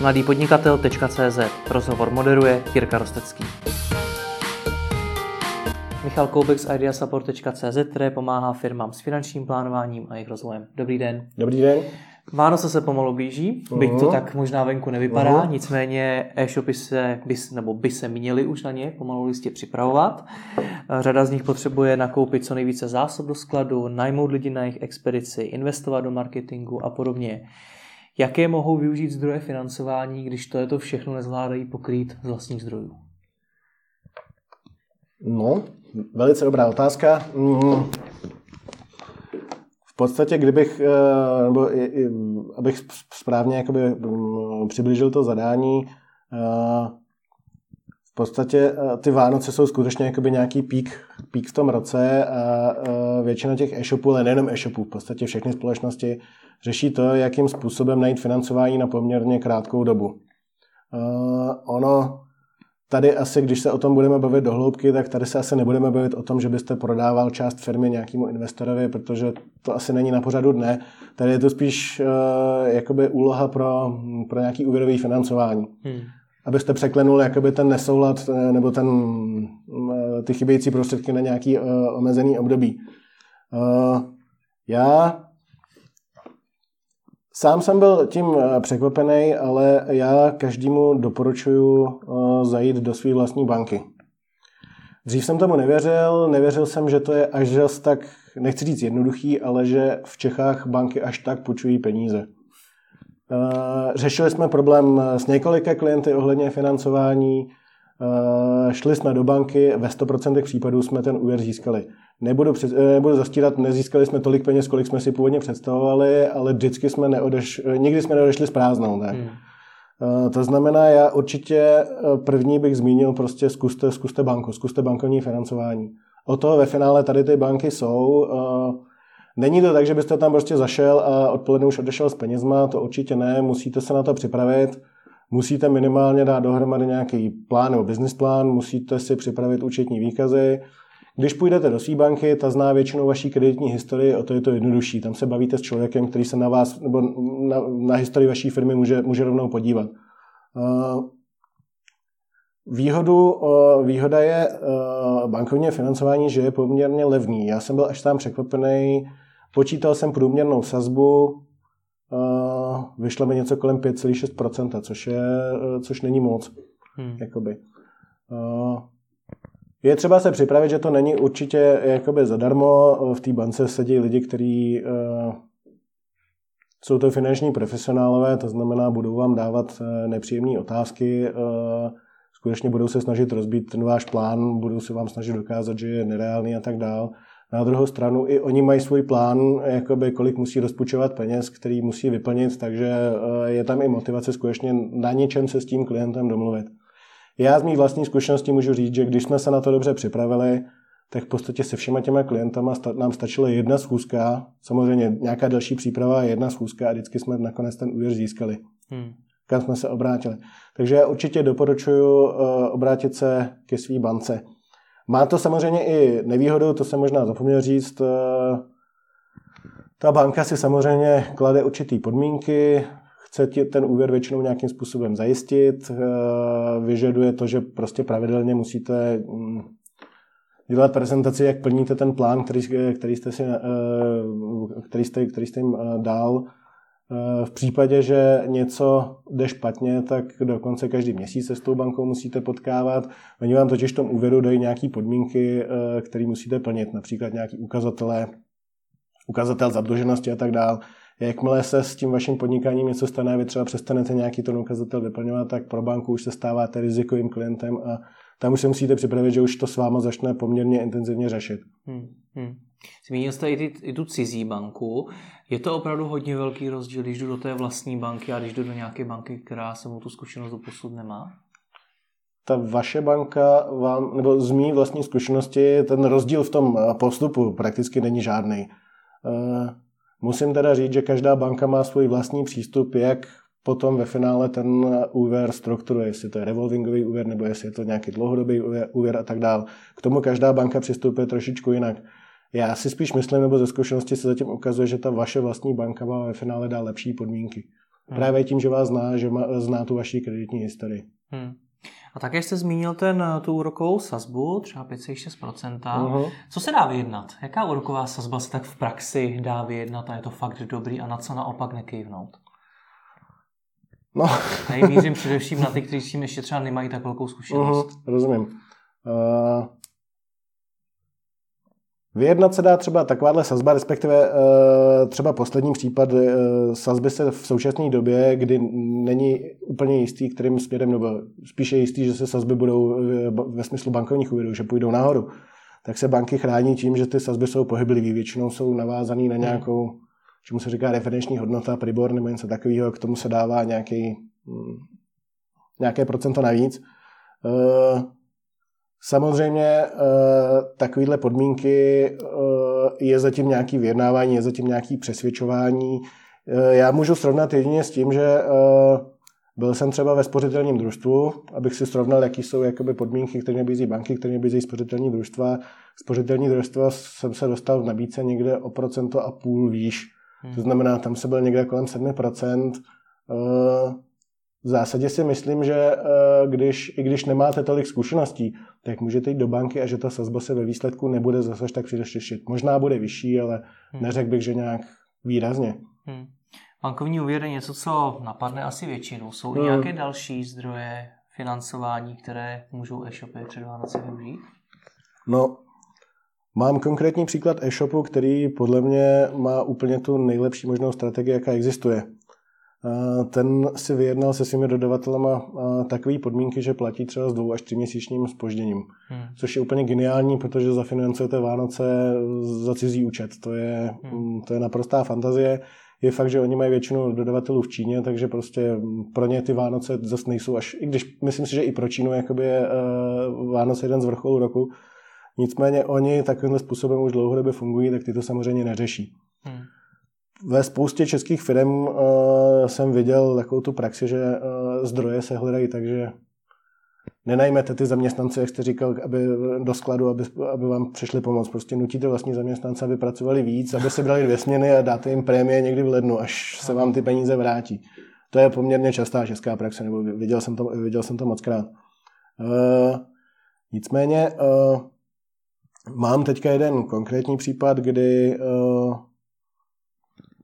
mladýpodnikatel.cz Rozhovor moderuje Jirka Rostecký. Michal Koubek z ideasupport.cz, které pomáhá firmám s finančním plánováním a jejich rozvojem. Dobrý den. Dobrý den. Vánoce se pomalu blíží, uh-huh. byť to tak možná venku nevypadá, uh-huh. nicméně e-shopy se, by, nebo by se měly už na ně pomalu listě připravovat. Řada z nich potřebuje nakoupit co nejvíce zásob do skladu, najmout lidi na jejich expedici, investovat do marketingu a podobně. Jaké mohou využít zdroje financování, když to je to všechno nezvládají pokrýt z vlastních zdrojů? No, velice dobrá otázka. Mm. V podstatě, kdybych, eh, nebo abych správně jakoby mm, přiblížil to zadání, eh, v podstatě eh, ty Vánoce jsou skutečně jakoby nějaký pík, pík v tom roce a většina těch e-shopů, ale nejenom e-shopů, v podstatě všechny společnosti řeší to, jakým způsobem najít financování na poměrně krátkou dobu. Ono Tady asi, když se o tom budeme bavit do hloubky, tak tady se asi nebudeme bavit o tom, že byste prodával část firmy nějakému investorovi, protože to asi není na pořadu dne. Tady je to spíš uh, jakoby úloha pro, pro nějaký úvěrový financování. Hmm. Abyste překlenuli jakoby ten nesoulad eh, nebo ten, uh, ty chybějící prostředky na nějaký uh, omezený období. Já Sám jsem byl tím eh, překvapený, ale já každému doporučuji eh, zajít do své vlastní banky. Dřív jsem tomu nevěřil, nevěřil jsem, že to je až tak, nechci říct jednoduchý, ale že v Čechách banky až tak půjčují peníze. Eh, řešili jsme problém s několika klienty ohledně financování, šli jsme do banky, ve 100% případů jsme ten úvěr získali. Nebudu, před, eh, nebudu zastírat, nezískali jsme tolik peněz, kolik jsme si původně představovali, ale vždycky jsme neodeš, eh, nikdy jsme neodešli s prázdnou. Tak. Hmm. Eh, to znamená, já určitě první bych zmínil prostě zkuste, zkuste banku, zkuste bankovní financování. O to ve finále tady ty banky jsou. Není to tak, že byste tam prostě zašel a odpoledne už odešel s penězma, to určitě ne, musíte se na to připravit. Musíte minimálně dát dohromady nějaký plán nebo business plán, musíte si připravit účetní výkazy, když půjdete do své banky, ta zná většinou vaší kreditní historii, o to je to jednodušší. Tam se bavíte s člověkem, který se na vás nebo na, na historii vaší firmy může, může rovnou podívat. Uh, Výhodu, uh, výhoda je uh, bankovní financování, že je poměrně levný. Já jsem byl až tam překvapený. Počítal jsem průměrnou sazbu, vyšlo mi něco kolem 5,6%, což, je, což není moc. Hmm. Jakoby. Je třeba se připravit, že to není určitě jakoby zadarmo. V té bance sedí lidi, kteří uh, jsou to finanční profesionálové, to znamená, budou vám dávat uh, nepříjemné otázky, skutečně budou se snažit rozbít ten váš plán, budou se vám snažit dokázat, že je nereálný a tak dál. Na druhou stranu i oni mají svůj plán, jakoby kolik musí rozpučovat peněz, který musí vyplnit, takže je tam i motivace skutečně na něčem se s tím klientem domluvit. Já z mých vlastní zkušeností můžu říct, že když jsme se na to dobře připravili, tak v podstatě se všema těma klientama nám stačila jedna schůzka, samozřejmě nějaká další příprava, jedna schůzka a vždycky jsme nakonec ten úvěr získali. Hmm. Kam jsme se obrátili. Takže já určitě doporučuji uh, obrátit se ke své bance. Má to samozřejmě i nevýhodu, to jsem možná zapomněl říct. Uh, ta banka si samozřejmě klade určitý podmínky, chce ti ten úvěr většinou nějakým způsobem zajistit, eh, vyžaduje to, že prostě pravidelně musíte mm, dělat prezentaci, jak plníte ten plán, který, který, jste, si, eh, který, jste, který jste jim eh, dal. V případě, že něco jde špatně, tak dokonce každý měsíc se s tou bankou musíte potkávat. Oni vám totiž v tom úvěru dají nějaké podmínky, které musíte plnit, například nějaký ukazatele, ukazatel zadluženosti a tak dále. Jakmile se s tím vaším podnikáním něco stane, vy třeba přestanete nějaký ten ukazatel vyplňovat, tak pro banku už se stáváte rizikovým klientem a tam už se musíte připravit, že už to s váma začne poměrně intenzivně řešit. Hmm, hmm. Zmínil jste i, ty, i tu cizí banku. Je to opravdu hodně velký rozdíl, když jdu do té vlastní banky a když jdu do nějaké banky, která se mu tu zkušenost do posud nemá? ta vaše banka vám, nebo z mý vlastní zkušenosti, ten rozdíl v tom postupu prakticky není žádný. Eh, Musím teda říct, že každá banka má svůj vlastní přístup, jak potom ve finále ten úvěr strukturuje, jestli to je revolvingový úvěr nebo jestli je to nějaký dlouhodobý úvěr a tak dále. K tomu každá banka přistupuje trošičku jinak. Já si spíš myslím, nebo ze zkušenosti se zatím ukazuje, že ta vaše vlastní banka má ve finále dá lepší podmínky. Hmm. Právě tím, že vás zná, že má, zná tu vaši kreditní historii. Hmm. A také jste zmínil ten, tu úrokovou sazbu, třeba 5,6%. Uh-huh. Co se dá vyjednat? Jaká úroková sazba se tak v praxi dá vyjednat a je to fakt dobrý a na co naopak nekejvnout? No. Tady mířím především na ty, kteří s tím ještě třeba nemají tak velkou zkušenost. Uh-huh, rozumím. Uh, Vyjednat se dá třeba takováhle sazba, respektive uh, třeba poslední případ uh, sazby se v současné době, kdy není úplně jistý, kterým směrem, nebo spíše jistý, že se sazby budou ve smyslu bankovních úvěrů, že půjdou nahoru, tak se banky chrání tím, že ty sazby jsou pohyblivé. Většinou jsou navázané na nějakou, čemu se říká referenční hodnota, pribor nebo něco takového, k tomu se dává nějaký, hm, nějaké procento navíc. Samozřejmě eh, takovéhle podmínky eh, je zatím nějaký vyjednávání, je zatím nějaký přesvědčování. Eh, já můžu srovnat jedině s tím, že byl jsem třeba ve spořitelním družstvu, abych si srovnal, jaký jsou jakoby podmínky, které nabízí banky, které nabízí spořitelní družstva. Spořitelní družstva jsem se dostal v nabídce někde o procento a půl výš. Hmm. To znamená, tam se byl někde kolem 7% v zásadě si myslím, že eh, když, i když nemáte tolik zkušeností, tak můžete jít do banky a že ta sazba se ve výsledku nebude zase tak příliš těšit. Možná bude vyšší, ale hmm. neřekl bych, že nějak výrazně. Hmm. Bankovní úvěr je něco, co napadne asi většinu. Jsou hmm. nějaké další zdroje financování, které můžou e-shopy před Vánoce využít? No, mám konkrétní příklad e-shopu, který podle mě má úplně tu nejlepší možnou strategii, jaká existuje ten si vyjednal se svými dodavatelema takové podmínky, že platí třeba s dvou až měsíčním spožděním. Hmm. Což je úplně geniální, protože zafinancujete Vánoce za cizí účet. To je, hmm. to je naprostá fantazie. Je fakt, že oni mají většinu dodavatelů v Číně, takže prostě pro ně ty Vánoce zase nejsou až, i když myslím si, že i pro Čínu jakoby je uh, Vánoce jeden z vrcholů roku. Nicméně oni takovýmhle způsobem už dlouhodobě fungují, tak ty to samozřejmě neřeší. Ve spoustě českých firm uh, jsem viděl takovou tu praxi, že uh, zdroje se hledají tak, že nenajmete ty zaměstnance, jak jste říkal, aby do skladu, aby, aby vám přišli pomoct. Prostě nutíte vlastní zaměstnance, aby pracovali víc, aby se brali dvě směny a dáte jim prémie někdy v lednu, až se vám ty peníze vrátí. To je poměrně častá česká praxe, nebo viděl jsem to, viděl jsem to moc krát. Uh, nicméně uh, mám teďka jeden konkrétní případ, kdy uh,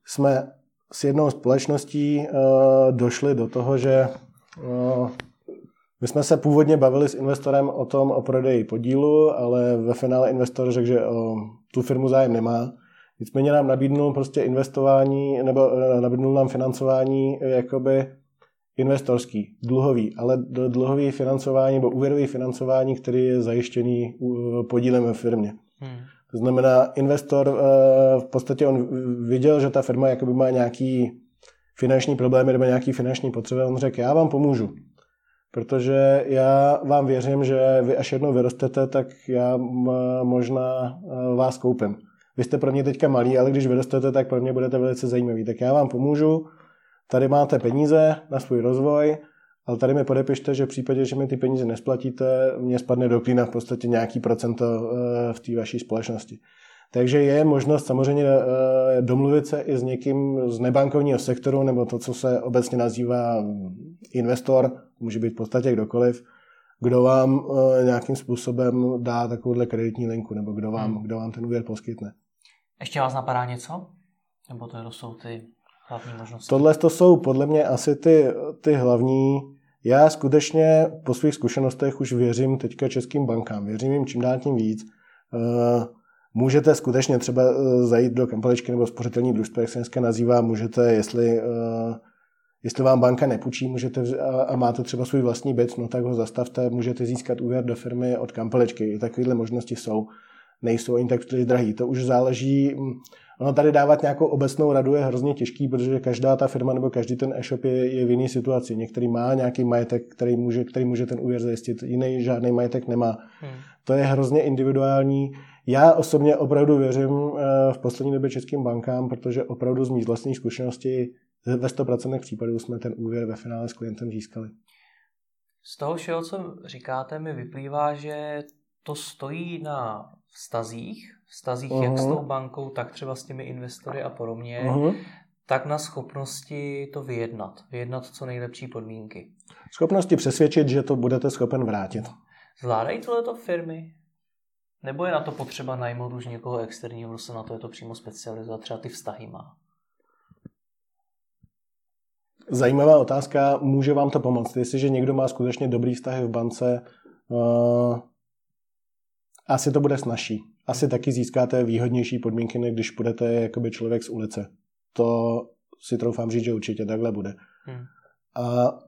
jsme s jednou společností uh, došli do toho, že uh, my jsme se původně bavili s investorem o tom, o prodeji podílu, ale ve finále investor řekl, že o tu firmu zájem nemá. Nicméně nám nabídnul prostě investování, nebo nabídnul nám financování jakoby investorský, dluhový, ale dluhový financování nebo úvěrový financování, který je zajištěný podílem ve firmě. Hmm. To znamená, investor eh, v podstatě on viděl, že ta firma jakoby má nějaký finanční problémy nebo nějaký finanční potřeby. On řekl, já vám pomůžu. Protože já vám věřím, že vy až jednou vyrostete, tak já možná eh, vás koupím. Vy jste pro mě teďka malý, ale když vyrostete, tak pro mě budete velice zajímavý. Tak já vám pomůžu, tady máte peníze na svůj rozvoj, ale tady mi podepište, že v případě, že mi ty peníze nesplatíte, mě spadne do klína v podstatě nějaký procento eh, v té vaší společnosti. Takže je možnost samozřejmě eh, domluvit se i s někým z nebankovního sektoru, nebo to, co se obecně nazývá investor, může být v podstatě kdokoliv, kdo vám eh, nějakým způsobem dá takovouhle kreditní linku, nebo kdo vám, hmm. kdo vám ten úvěr poskytne. Ještě vás napadá něco? Nebo to jsou ty hlavní možnosti? Tohle to jsou podle mě asi ty, ty hlavní. Já skutečně po svých zkušenostech už věřím teďka českým bankám. Věřím jim čím dál tím víc. Eh, můžete skutečně třeba eh, zajít do kampalečky nebo spořitelní družstva, jak se dneska nazývá, můžete, jestli, eh, jestli vám banka nepůjčí můžete, a máte třeba svůj vlastní byt, no tak ho zastavte, můžete získat úvěr do firmy od kampalečky. I takovéhle možnosti jsou. Nejsou ani tak drahý. To už záleží, hm, Ono tady dávat nějakou obecnou radu je hrozně těžký, protože každá ta firma nebo každý ten e-shop je, je v jiné situaci. Některý má nějaký majetek, který může, který může ten úvěr zajistit, jiný žádný majetek nemá. Hmm. To je hrozně individuální. Já osobně opravdu věřím eh, v poslední době českým bankám, protože opravdu z mých vlastních zkušeností ve 100% případů jsme ten úvěr ve finále s klientem získali. Z toho všeho, co říkáte, mi vyplývá, že to stojí na vztazích, vztazích uh-huh. jak s tou bankou, tak třeba s těmi investory a podobně. Uh-huh. tak na schopnosti to vyjednat. Vyjednat co nejlepší podmínky. Schopnosti přesvědčit, že to budete schopen vrátit. Zvládají tohleto firmy? Nebo je na to potřeba najmout už někoho externího, kdo se na to je to přímo specializovat, třeba ty vztahy má? Zajímavá otázka, může vám to pomoct? Jestliže někdo má skutečně dobrý vztahy v bance, uh, asi to bude snažší. Asi taky získáte výhodnější podmínky, než když budete jakoby člověk z ulice. To si troufám říct, že určitě takhle bude. Hmm. A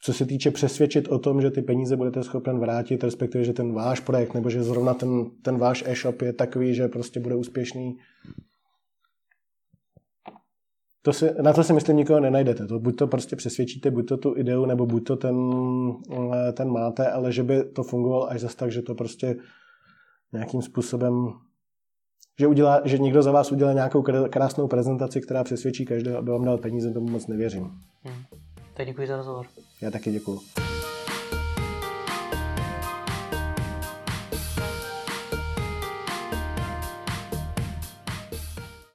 co se týče přesvědčit o tom, že ty peníze budete schopen vrátit, respektive, že ten váš projekt nebo že zrovna ten, ten váš e-shop je takový, že prostě bude úspěšný, to si, na to si myslím nikoho nenajdete. To buď to prostě přesvědčíte, buď to tu ideu, nebo buď to ten, ten máte, ale že by to fungovalo až zase tak, že to prostě nějakým způsobem že, udělá, že někdo za vás udělá nějakou krásnou prezentaci, která přesvědčí každého, aby vám dal peníze, tomu moc nevěřím. Hmm. Tak děkuji za rozhovor. Já taky děkuji.